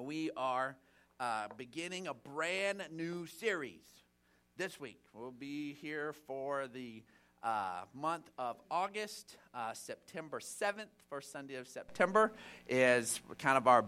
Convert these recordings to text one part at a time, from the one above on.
we are uh, beginning a brand new series this week. We'll be here for the uh, month of August. Uh, September 7th, first Sunday of September, is kind of our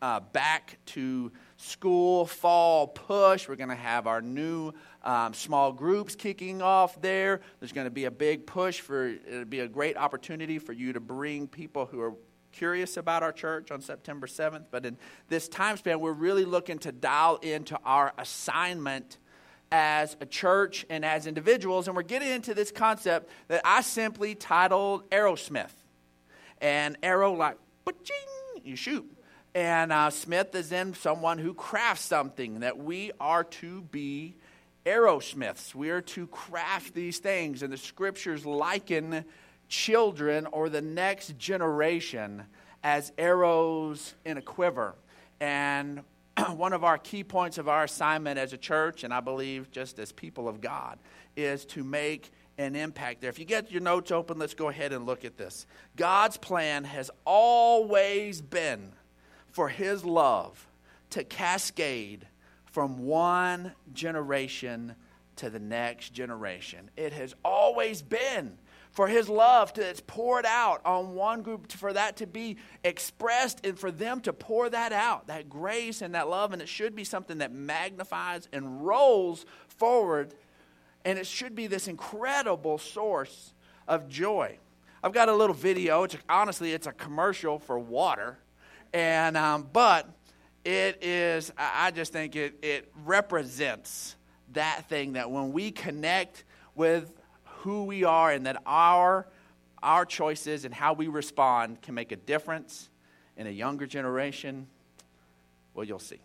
uh, back to school fall push. We're going to have our new um, small groups kicking off there. There's going to be a big push for it'll be a great opportunity for you to bring people who are curious about our church on September 7th. But in this time span, we're really looking to dial into our assignment as a church and as individuals. And we're getting into this concept that I simply titled Arrowsmith. And arrow, like, ching, you shoot. And uh, Smith is in someone who crafts something that we are to be arrowsmiths. We are to craft these things. And the scriptures liken children or the next generation as arrows in a quiver. And one of our key points of our assignment as a church, and I believe just as people of God, is to make an impact there. If you get your notes open, let's go ahead and look at this. God's plan has always been for His love to cascade from one generation to the next generation. It has always been for his love to, that's poured out on one group, for that to be expressed and for them to pour that out, that grace and that love. And it should be something that magnifies and rolls forward. And it should be this incredible source of joy. I've got a little video. It's honestly, it's a commercial for water, and um, but it is. I just think it it represents that thing that when we connect with who we are and that our, our choices and how we respond can make a difference in a younger generation, well, you'll see.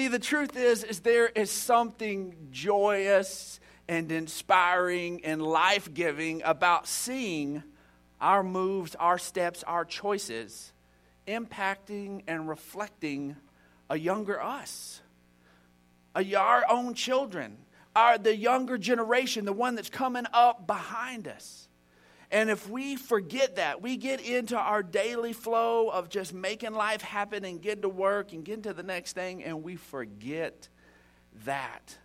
See, the truth is, is there is something joyous and inspiring and life-giving about seeing our moves, our steps, our choices impacting and reflecting a younger us, a, our own children, our, the younger generation, the one that's coming up behind us. And if we forget that, we get into our daily flow of just making life happen and getting to work and getting to the next thing, and we forget that,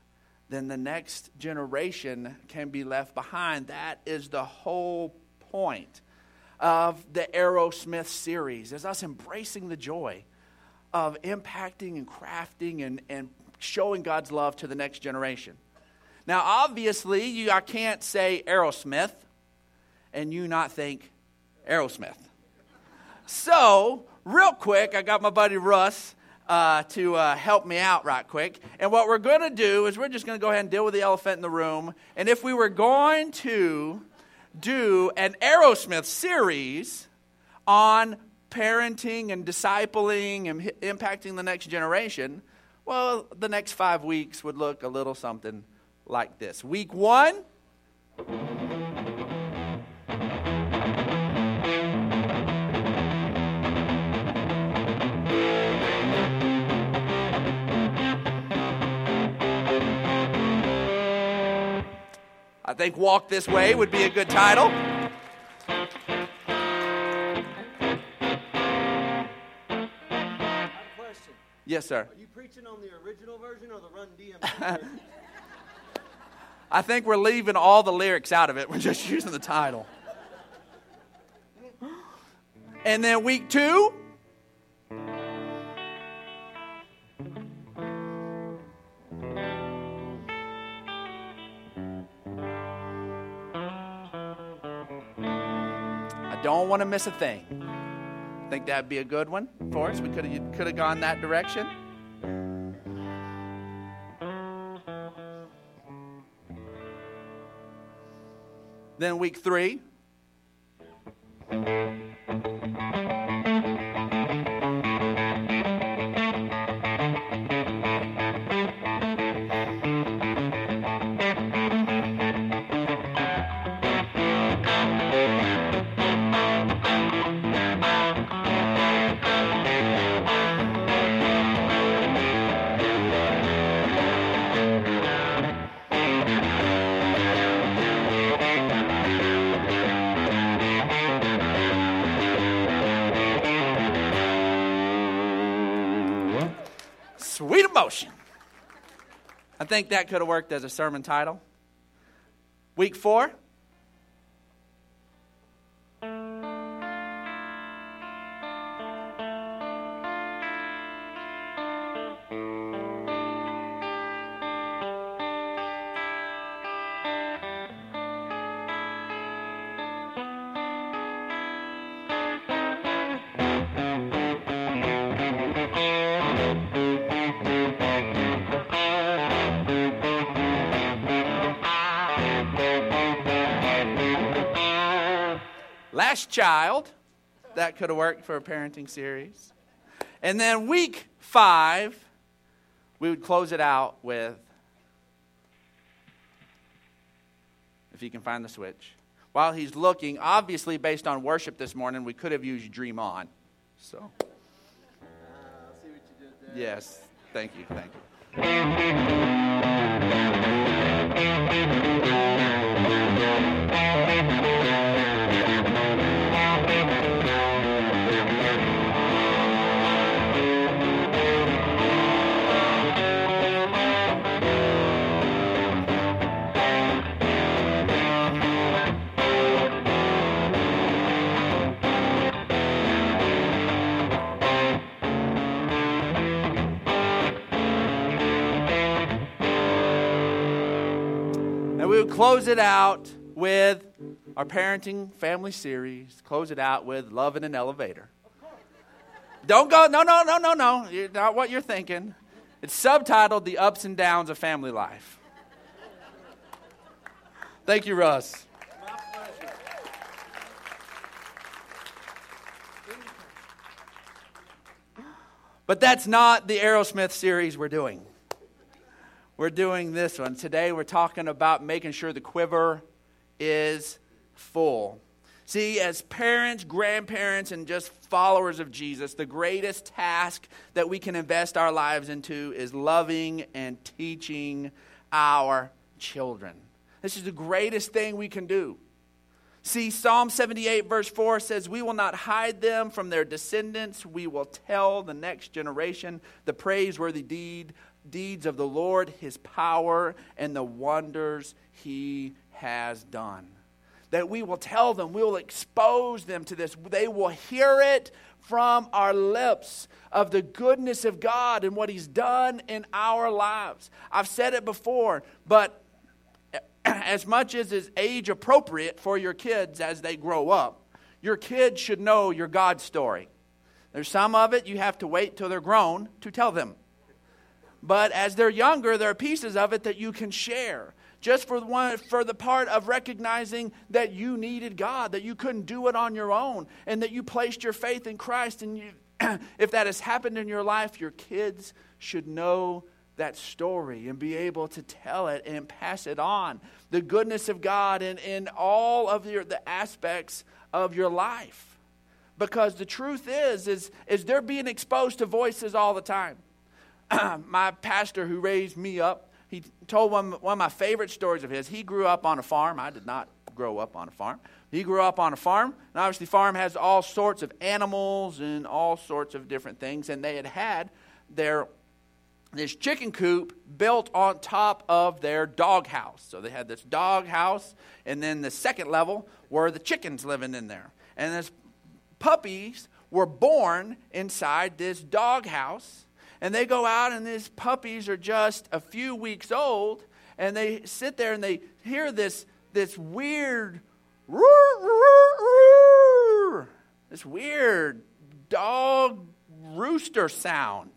then the next generation can be left behind. That is the whole point of the Arrowsmith series, is us embracing the joy of impacting and crafting and, and showing God's love to the next generation. Now, obviously, you, I can't say Arrowsmith and you not think Aerosmith. So, real quick, I got my buddy Russ uh, to uh, help me out right quick. And what we're going to do is we're just going to go ahead and deal with the elephant in the room. And if we were going to do an Aerosmith series on parenting and discipling and impacting the next generation, well, the next five weeks would look a little something like this. Week one, I think Walk This Way would be a good title. Yes, sir. Are you preaching on the original version or the Run DMC version? I think we're leaving all the lyrics out of it. We're just using the title. And then week two, want to miss a thing. Think that'd be a good one for us? We could have could have gone that direction. Then week three. Sweet emotion. I think that could have worked as a sermon title. Week four. Child. That could have worked for a parenting series. And then week five, we would close it out with, if you can find the switch. While he's looking, obviously based on worship this morning, we could have used Dream On. So, yes, thank you, thank you. Close it out with our parenting family series, close it out with Love in an Elevator. Don't go, no, no, no, no, no. You're not what you're thinking. It's subtitled The Ups and Downs of Family Life. Thank you, Russ. But that's not the Aerosmith series we're doing. We're doing this one. Today we're talking about making sure the quiver is full. See, as parents, grandparents, and just followers of Jesus, the greatest task that we can invest our lives into is loving and teaching our children. This is the greatest thing we can do. See, Psalm 78, verse 4 says, We will not hide them from their descendants. We will tell the next generation the praiseworthy deed, deeds of the Lord, his power, and the wonders he has done. That we will tell them, we will expose them to this. They will hear it from our lips of the goodness of God and what he's done in our lives. I've said it before, but as much as is age appropriate for your kids as they grow up, your kids should know your God story. There's some of it you have to wait till they're grown to tell them. But as they're younger, there are pieces of it that you can share. Just for the, one, for the part of recognizing that you needed God, that you couldn't do it on your own, and that you placed your faith in Christ. And you, if that has happened in your life, your kids should know that story and be able to tell it and pass it on. The goodness of God in, in all of your, the aspects of your life. Because the truth is, is, is they're being exposed to voices all the time. my pastor who raised me up, he told one, one of my favorite stories of his. He grew up on a farm. I did not grow up on a farm. He grew up on a farm, and obviously, farm has all sorts of animals and all sorts of different things. And they had had their this chicken coop built on top of their dog house. So they had this dog house, and then the second level were the chickens living in there. And this puppies were born inside this dog house. And they go out, and these puppies are just a few weeks old, and they sit there and they hear this, this weird, this weird dog rooster sound.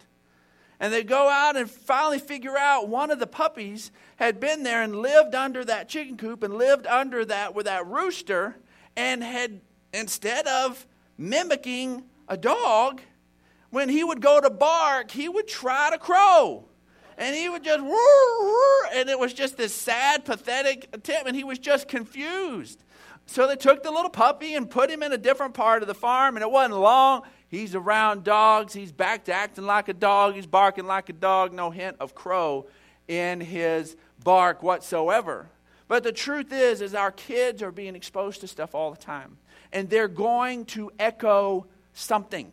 And they go out and finally figure out one of the puppies had been there and lived under that chicken coop and lived under that with that rooster and had, instead of mimicking a dog, when he would go to bark, he would try to crow. And he would just, and it was just this sad, pathetic attempt, and he was just confused. So they took the little puppy and put him in a different part of the farm, and it wasn't long He's around dogs. He's back to acting like a dog. He's barking like a dog. No hint of crow in his bark whatsoever. But the truth is, is our kids are being exposed to stuff all the time. And they're going to echo something.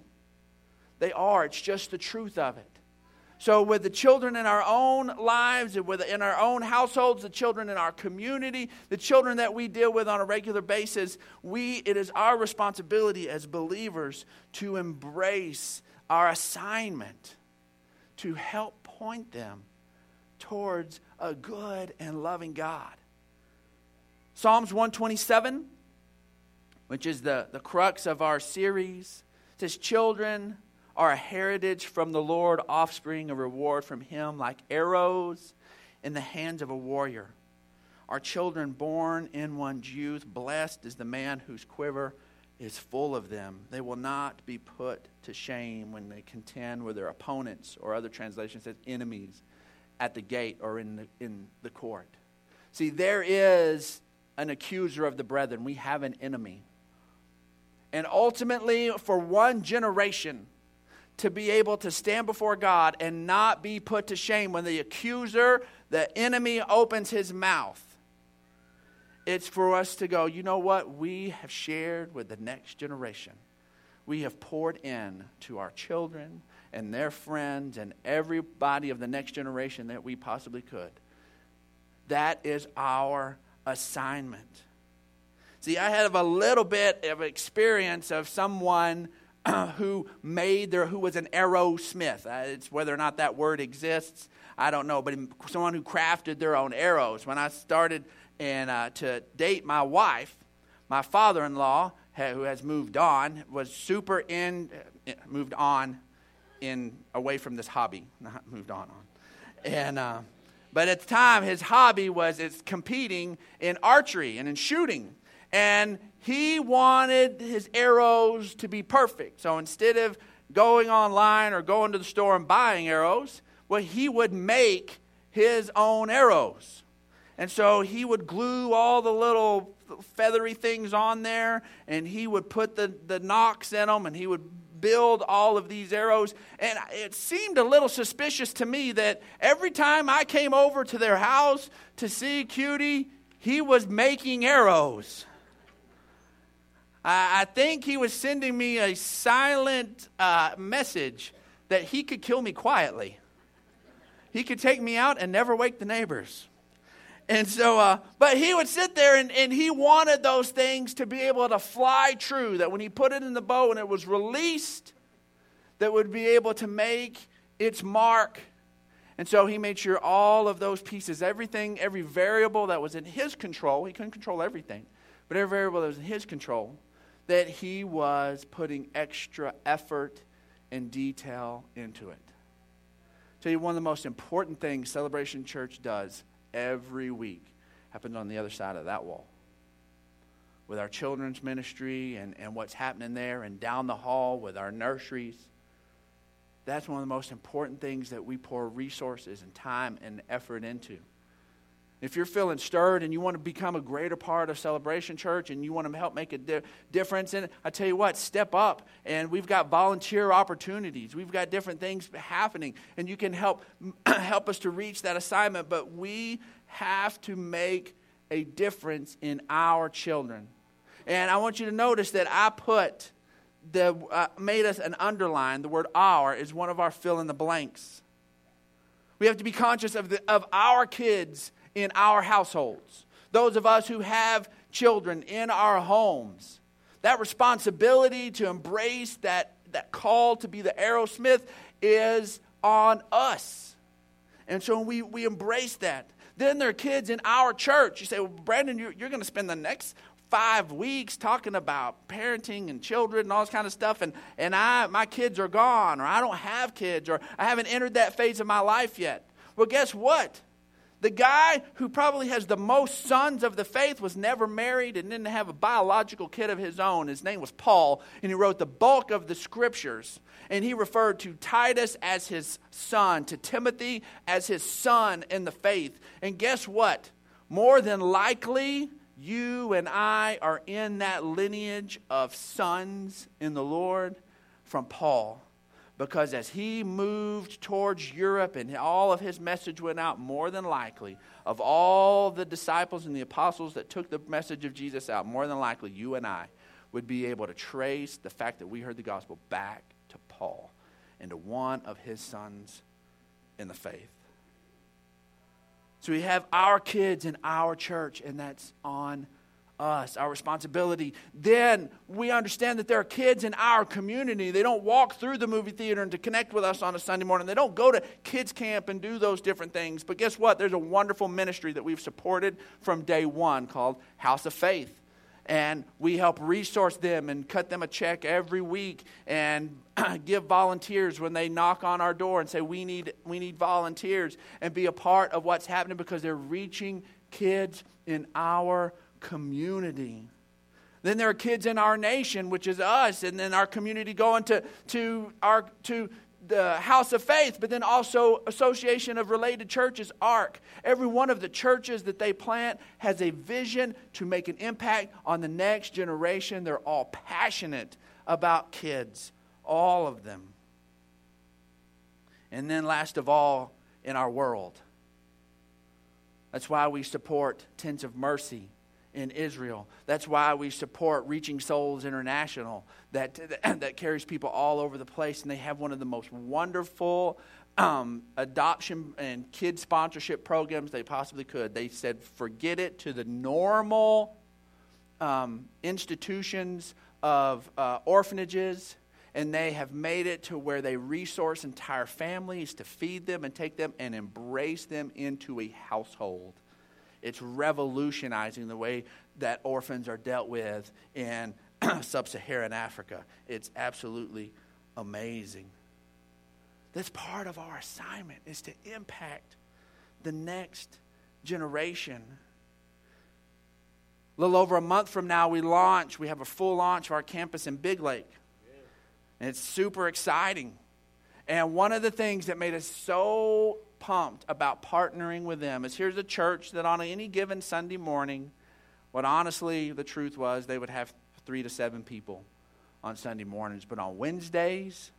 They are. It's just the truth of it. So, with the children in our own lives, with, in our own households, the children in our community, the children that we deal with on a regular basis, we, it is our responsibility as believers to embrace our assignment to help point them towards a good and loving God. Psalms 127, which is the, the crux of our series, says, Children, are a heritage from the Lord, offspring, a reward from Him, like arrows in the hands of a warrior. Our children born in one's youth, blessed is the man whose quiver is full of them. They will not be put to shame when they contend with their opponents, or other translations says enemies, at the gate or in the, in the court. See, there is an accuser of the brethren. We have an enemy. And ultimately, for one generation, to be able to stand before God and not be put to shame when the accuser, the enemy, opens his mouth. It's for us to go, you know what? We have shared with the next generation. We have poured in to our children and their friends and everybody of the next generation that we possibly could. That is our assignment. See, I have a little bit of experience of someone who made their, who was an arrowsmith. Uh, it's whether or not that word exists, I don't know, but someone who crafted their own arrows. When I started and uh, to date my wife, my father-in-law, who has moved on, was super in, uh, moved on in away from this hobby, not moved on on, and. Uh, but at the time, his hobby was it's competing in archery and in shooting. And he wanted his arrows to be perfect. So instead of going online or going to the store and buying arrows, well, he would make his own arrows. And so he would glue all the little feathery things on there, and he would put the, the nocks in them, and he would build all of these arrows. And it seemed a little suspicious to me that every time I came over to their house to see Cutie, he was making arrows. I, think he was sending me a silent uh, message that he could kill me quietly. He could take me out and never wake the neighbors. And so, uh, but he would sit there and, and he wanted those things to be able to fly true, that when he put it in the bow and it was released, that would be able to make its mark. And so he made sure all of those pieces, everything, every variable that was in his control, he couldn't control everything, but every variable that was in his control that he was putting extra effort and detail into it. I'll tell you one of the most important things Celebration Church does every week happens on the other side of that wall. With our children's ministry and, and what's happening there, and down the hall with our nurseries. That's one of the most important things that we pour resources and time and effort into. If you're feeling stirred and you want to become a greater part of Celebration Church and you want to help make a di- difference in it, I tell you what, step up. And we've got volunteer opportunities. We've got different things happening, and you can help help us to reach that assignment. But we have to make a difference in our children. And I want you to notice that I put the, uh, made us an underline, the word our, is one of our fill in the blanks. We have to be conscious of, the, of our kids in our households, those of us who have children in our homes. That responsibility to embrace that, that call to be the Arrowsmith is on us. And so we, we embrace that. Then there are kids in our church. You say, well, Brandon, you're, you're going to spend the next five weeks talking about parenting and children and all this kind of stuff, and, and I, my kids are gone, or I don't have kids, or I haven't entered that phase of my life yet. Well, guess what? The guy who probably has the most sons of the faith was never married and didn't have a biological kid of his own. His name was Paul, and he wrote the bulk of the scriptures. And he referred to Titus as his son, to Timothy as his son in the faith. And guess what? More than likely, you and I are in that lineage of sons in the Lord from Paul. Because as he moved towards Europe and all of his message went out, more than likely, of all the disciples and the apostles that took the message of Jesus out, more than likely you and I would be able to trace the fact that we heard the gospel back to Paul and to one of his sons in the faith. So we have our kids in our church, and that's on us, our responsibility. Then we understand that there are kids in our community. They don't walk through the movie theater and to connect with us on a Sunday morning. They don't go to kids' camp and do those different things. But guess what? There's a wonderful ministry that we've supported from day one called House of Faith and we help resource them and cut them a check every week and give volunteers when they knock on our door and say we need we need volunteers and be a part of what's happening because they're reaching kids in our community then there are kids in our nation which is us and then our community going to to our to the house of faith, but then also Association of Related Churches, ARC. Every one of the churches that they plant has a vision to make an impact on the next generation. They're all passionate about kids, all of them. And then, last of all, in our world. That's why we support Tents of Mercy in Israel. That's why we support Reaching Souls International, that, that carries people all over the place, and they have one of the most wonderful um, adoption and kid sponsorship programs they possibly could. They said, forget it to the normal um, institutions of uh, orphanages and they have made it to where they resource entire families to feed them and take them and embrace them into a household. It's revolutionizing the way that orphans are dealt with in sub Saharan Africa. It's absolutely amazing. That's part of our assignment is to impact the next generation. A little over a month from now, we launch. We have a full launch of our campus in Big Lake. And it's super exciting. And one of the things that made us so pumped about partnering with them is here's a church that on any given Sunday morning, what honestly the truth was, they would have three to seven people on Sunday mornings. But on Wednesdays,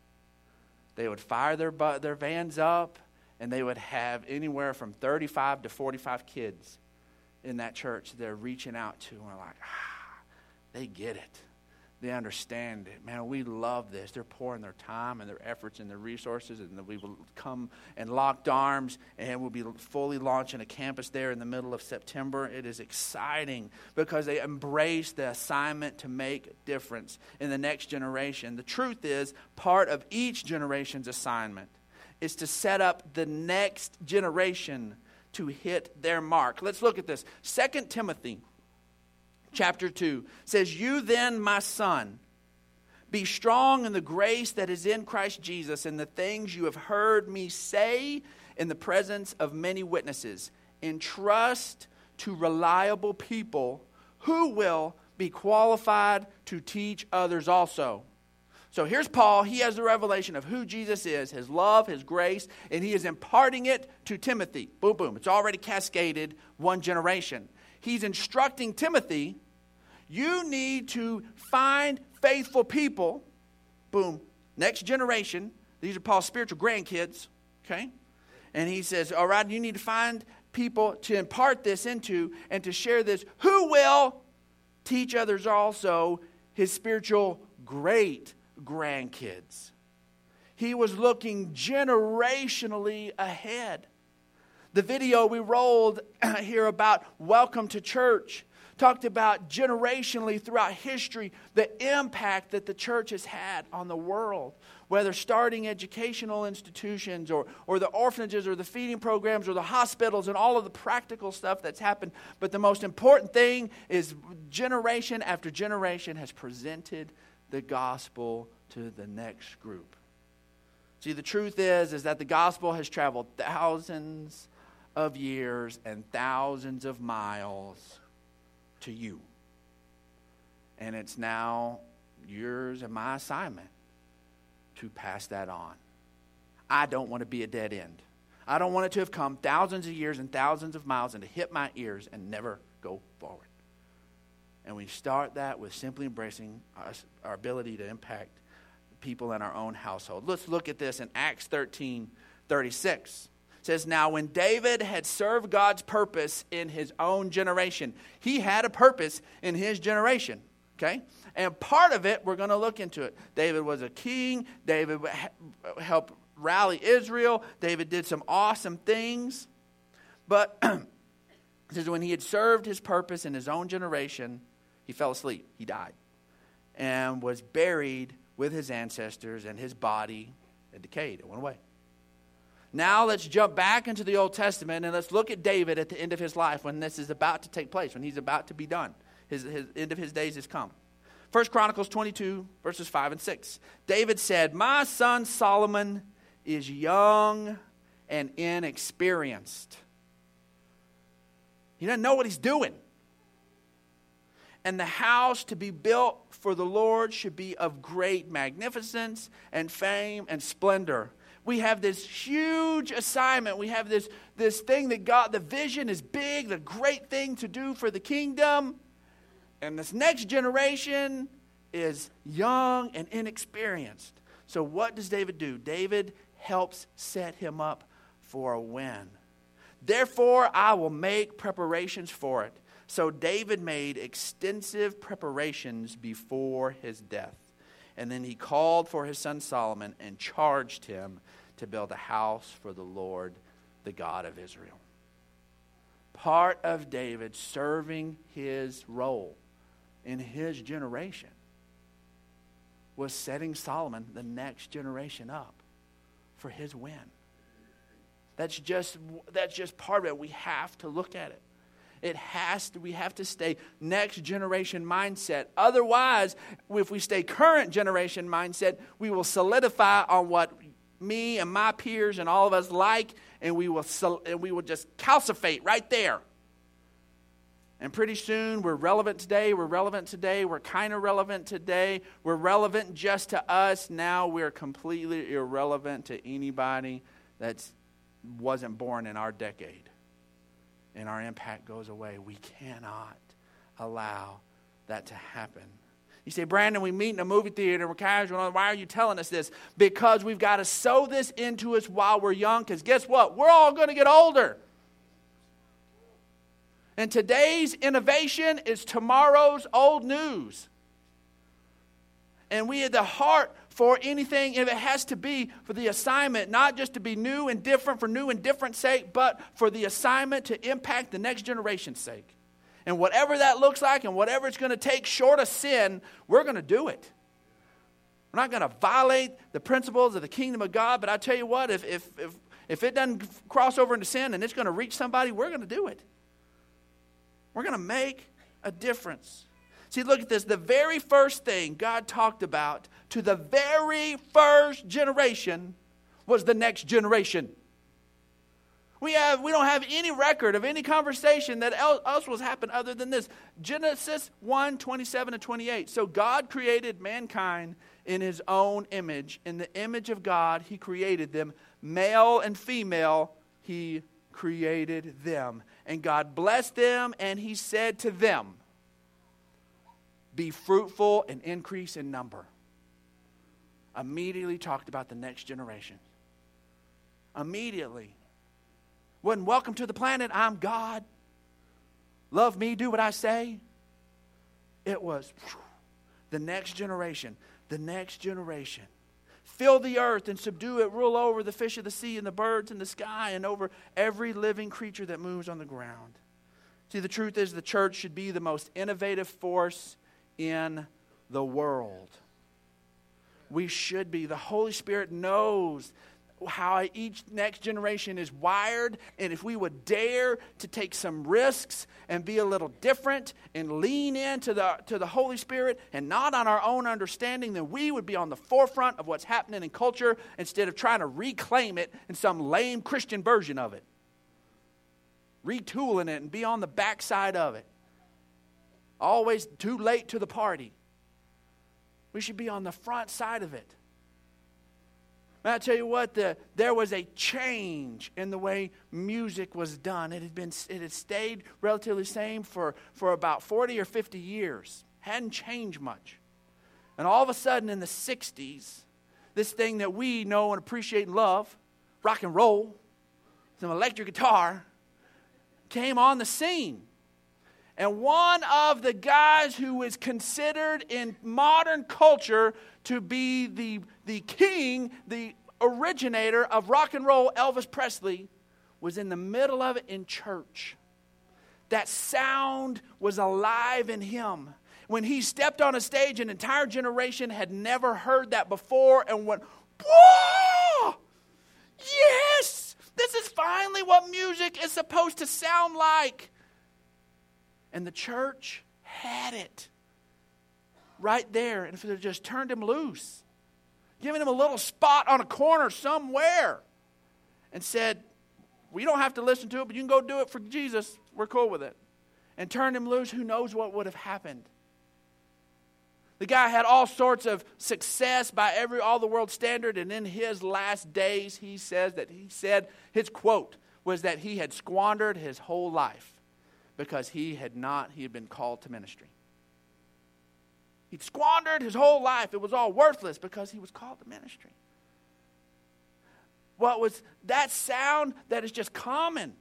they would fire their, their vans up and they would have anywhere from 35 to 45 kids in that church they're reaching out to. And we're like, ah, they get it they understand it. Man, we love this. They're pouring their time and their efforts and their resources, and we will come and locked arms, and we'll be fully launching a campus there in the middle of September. It is exciting because they embrace the assignment to make a difference in the next generation. The truth is, part of each generation's assignment is to set up the next generation to hit their mark. Let's look at this. Second Timothy chapter 2 says, You then, my son, be strong in the grace that is in Christ Jesus and the things you have heard me say in the presence of many witnesses. Entrust to reliable people who will be qualified to teach others also. So here's Paul. He has the revelation of who Jesus is, his love, his grace, and he is imparting it to Timothy. Boom, boom. It's already cascaded one generation. He's instructing Timothy you need to find faithful people. Boom. Next generation. These are Paul's spiritual grandkids. Okay? And he says, All right, you need to find people to impart this into and to share this who will teach others also his spiritual great grandkids. He was looking generationally ahead. The video we rolled here about Welcome to Church talked about generationally throughout history the impact that the church has had on the world, whether starting educational institutions or, or the orphanages or the feeding programs or the hospitals and all of the practical stuff that's happened. But the most important thing is generation after generation has presented the gospel to the next group. See, the truth is, is that the gospel has traveled thousands of years and thousands of miles to you. And it's now yours and my assignment to pass that on. I don't want to be a dead end. I don't want it to have come thousands of years and thousands of miles and to hit my ears and never go forward. And we start that with simply embracing us, our ability to impact people in our own household. Let's look at this in Acts 13 36 says, Now, when David had served God's purpose in his own generation, he had a purpose in his generation. Okay? And part of it, we're going to look into it. David was a king, David helped rally Israel, David did some awesome things. But it says, when he had served his purpose in his own generation, he fell asleep. He died and was buried with his ancestors, and his body had decayed. It went away. Now let's jump back into the Old Testament and let's look at David at the end of his life when this is about to take place, when he's about to be done. His, his end of his days has come. First Chronicles 22, verses 5 and 6. David said, My son Solomon is young and inexperienced. He doesn't know what he's doing. And the house to be built for the Lord should be of great magnificence and fame and splendor we have this huge assignment. We have this, this thing that God, the vision is big, the great thing to do for the kingdom. And this next generation is young and inexperienced. So, what does David do? David helps set him up for a win. Therefore, I will make preparations for it. So, David made extensive preparations before his death. And then he called for his son Solomon and charged him to build a house for the Lord, the God of Israel. Part of David serving his role in his generation was setting Solomon, the next generation, up for his win. That's just, that's just part of it. We have to look at it. It has to, we have to stay next generation mindset. Otherwise, if we stay current generation mindset, we will solidify on what me and my peers and all of us like, and we will, and we will just calcifate right there. And pretty soon, we're relevant today, we're relevant today, we're kind of relevant today, we're relevant just to us. Now we're completely irrelevant to anybody that wasn't born in our decade. And our impact goes away. We cannot allow that to happen. You say, Brandon, we meet in a movie theater, we're casual. Why are you telling us this? Because we've got to sow this into us while we're young, because guess what? We're all going to get older. And today's innovation is tomorrow's old news. And we have the heart for anything, if it has to be for the assignment, not just to be new and different for new and different sake, but for the assignment to impact the next generation's sake. And whatever that looks like and whatever it's going to take short of sin, we're going to do it. We're not going to violate the principles of the kingdom of God, but I tell you what, if, if, if, if it doesn't cross over into sin and it's going to reach somebody, we're going to do it. We're going to make a difference. See, look at this. The very first thing God talked about to the very first generation was the next generation. We, have, we don't have any record of any conversation that else was happened other than this. Genesis 1 27 and 28. So God created mankind in his own image. In the image of God, he created them. Male and female, he created them. And God blessed them, and he said to them, Be fruitful and increase in number. Immediately talked about the next generation. Immediately wasn't welcome to the planet, I'm God. Love me, do what I say. It was whew, the next generation. the next generation. Fill the earth and subdue it, rule over the fish of the sea and the birds in the sky and over every living creature that moves on the ground. See, the truth is, the church should be the most innovative force in the world. We should be. The Holy Spirit knows how each next generation is wired, and if we would dare to take some risks and be a little different and lean into the, to the Holy Spirit and not on our own understanding, then we would be on the forefront of what's happening in culture instead of trying to reclaim it in some lame Christian version of it. Retooling it and be on the backside of it. Always too late to the party. We should be on the front side of it. And I tell you what, the, there was a change in the way music was done. It had been it had stayed relatively same for, for about 40 or 50 years. Hadn't changed much. And all of a sudden in the 60s, this thing that we know and appreciate and love, rock and roll, some electric guitar, came on the scene. And one of the guys who is considered in modern culture to be the, the king, the originator of rock and roll, Elvis Presley, was in the middle of it in church. That sound was alive in him. When he stepped on a stage, an entire generation had never heard that before and went, Whoa! Yes! This is finally what music is supposed to sound like. And the church had it right there. And if they just turned him loose, giving him a little spot on a corner somewhere, and said, We don't have to listen to it, but you can go do it for Jesus. We're cool with it. And turned him loose, who knows what would have happened. The guy had all sorts of success by every all the world standard, and in his last days, he says that he said his quote was that he had squandered his whole life because he had not he had been called to ministry. He'd squandered his whole life. It was all worthless because he was called to ministry. What was that sound that is just common,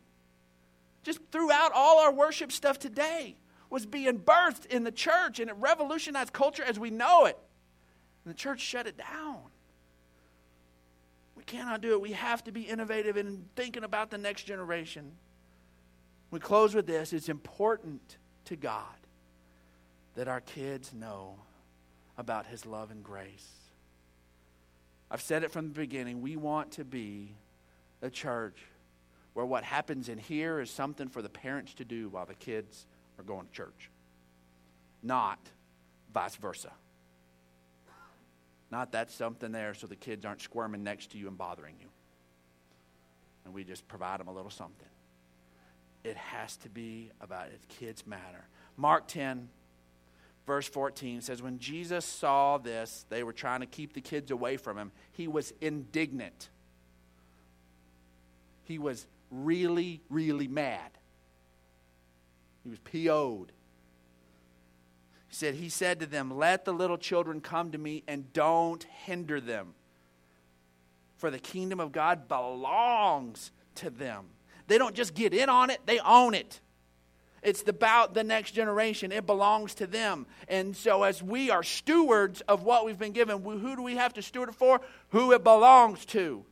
just throughout all our worship stuff today, was being birthed in the church and it revolutionized culture as we know it. And the church shut it down. We cannot do it. We have to be innovative in thinking about the next generation. We close with this it's important to God that our kids know about His love and grace. I've said it from the beginning. We want to be a church where what happens in here is something for the parents to do while the kids are going to church, not vice versa. Not that's something there so the kids aren't squirming next to you and bothering you. And we just provide them a little something. It has to be about it. Kids matter. Mark 10, verse 14 says, When Jesus saw this, they were trying to keep the kids away from him. He was indignant. He was really, really mad. He was PO'd. He said, He said to them, Let the little children come to me and don't hinder them. For the kingdom of God belongs to them. They don't just get in on it, they own it. It's about the next generation. It belongs to them. And so, as we are stewards of what we've been given, who do we have to steward it for? Who it belongs to.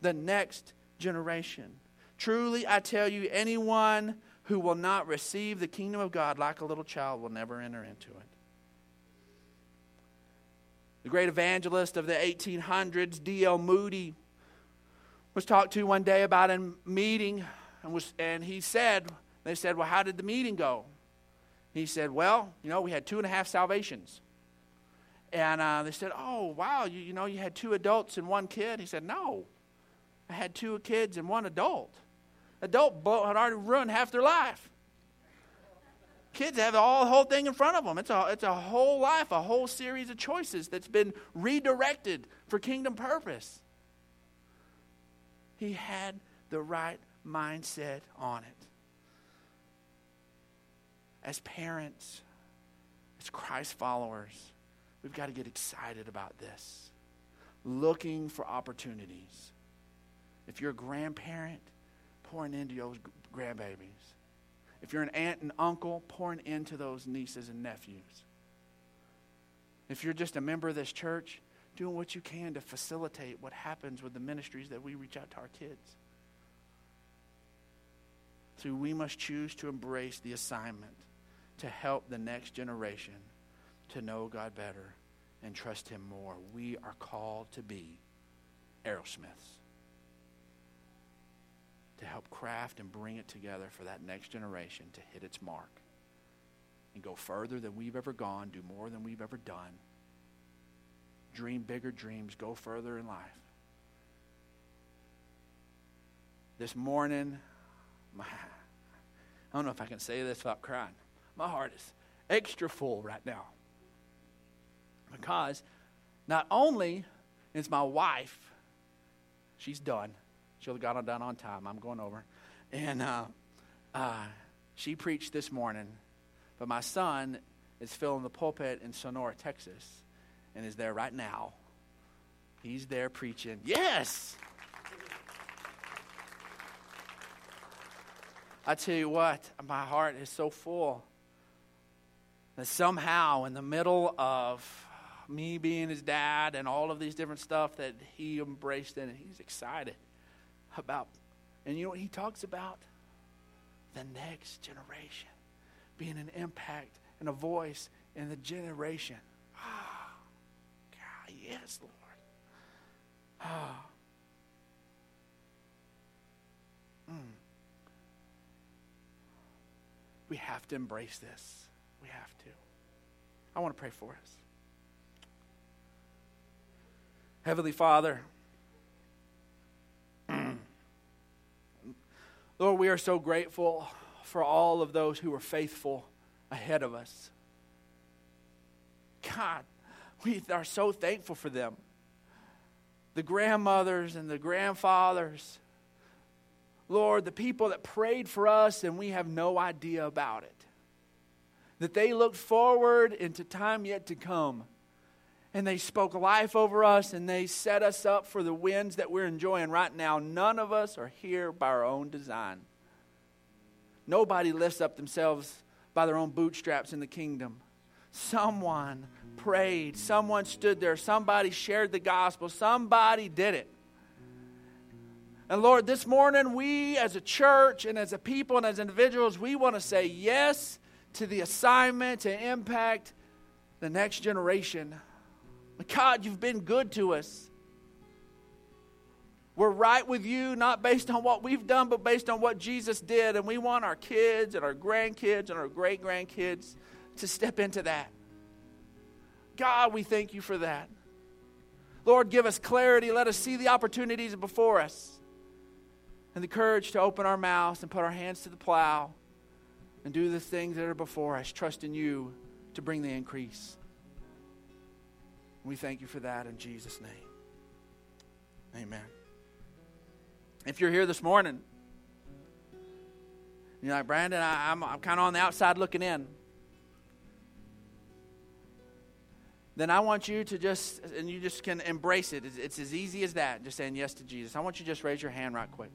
The next generation. Truly, I tell you, anyone who will not receive the kingdom of God like a little child will never enter into it. The great evangelist of the 1800s, D.L. Moody, was talked to one day about a meeting, and, was, and he said, they said, Well, how did the meeting go? He said, Well, you know, we had two and a half salvations. And uh, they said, Oh, wow, you, you know, you had two adults and one kid. He said, No, I had two kids and one adult. Adult had already ruined half their life. Kids have all the whole thing in front of them. It's a, it's a whole life, a whole series of choices that's been redirected for kingdom purpose. He had the right mindset on it as parents, as Christ followers, we've got to get excited about this. Looking for opportunities. If you're a grandparent, pouring into those grandbabies. If you're an aunt and uncle, pouring into those nieces and nephews. If you're just a member of this church, doing what you can to facilitate what happens with the ministries that we reach out to our kids. So we must choose to embrace the assignment to help the next generation to know God better and trust Him more. We are called to be Arrowsmiths to help craft and bring it together for that next generation to hit its mark and go further than we've ever gone, do more than we've ever done. Dream bigger dreams, go further in life. This morning, my, I don't know if I can say this without crying. My heart is extra full right now. Because not only is my wife, she's done. She'll have gotten done on time. I'm going over. And uh, uh, she preached this morning. But my son is filling the pulpit in Sonora, Texas, and is there right now. He's there preaching. Yes! I tell you what, my heart is so full that somehow, in the middle of me being his dad and all of these different stuff, that he embraced and he's excited about. And you know what he talks about? The next generation being an impact and a voice in the generation. Yes, Lord. Ah. Oh. Mm. We have to embrace this. We have to. I want to pray for us. Heavenly Father, Lord, we are so grateful for all of those who were faithful ahead of us. God, we are so thankful for them. The grandmothers and the grandfathers. Lord, the people that prayed for us and we have no idea about it. That they looked forward into time yet to come. And they spoke life over us and they set us up for the winds that we're enjoying right now. None of us are here by our own design. Nobody lifts up themselves by their own bootstraps in the kingdom. Someone prayed, someone stood there, somebody shared the gospel, somebody did it. And Lord, this morning, we as a church and as a people and as individuals, we want to say yes to the assignment to impact the next generation. God, you've been good to us. We're right with you, not based on what we've done, but based on what Jesus did. And we want our kids and our grandkids and our great grandkids to step into that. God, we thank you for that. Lord, give us clarity. Let us see the opportunities before us and the courage to open our mouths and put our hands to the plow and do the things that are before us, trust in you to bring the increase. We thank you for that in Jesus' name. Amen. If you're here this morning, you're like, Brandon, I, I'm, I'm kind of on the outside looking in. Then I want you to just, and you just can embrace it. It's, it's as easy as that, just saying yes to Jesus. I want you to just raise your hand right quick.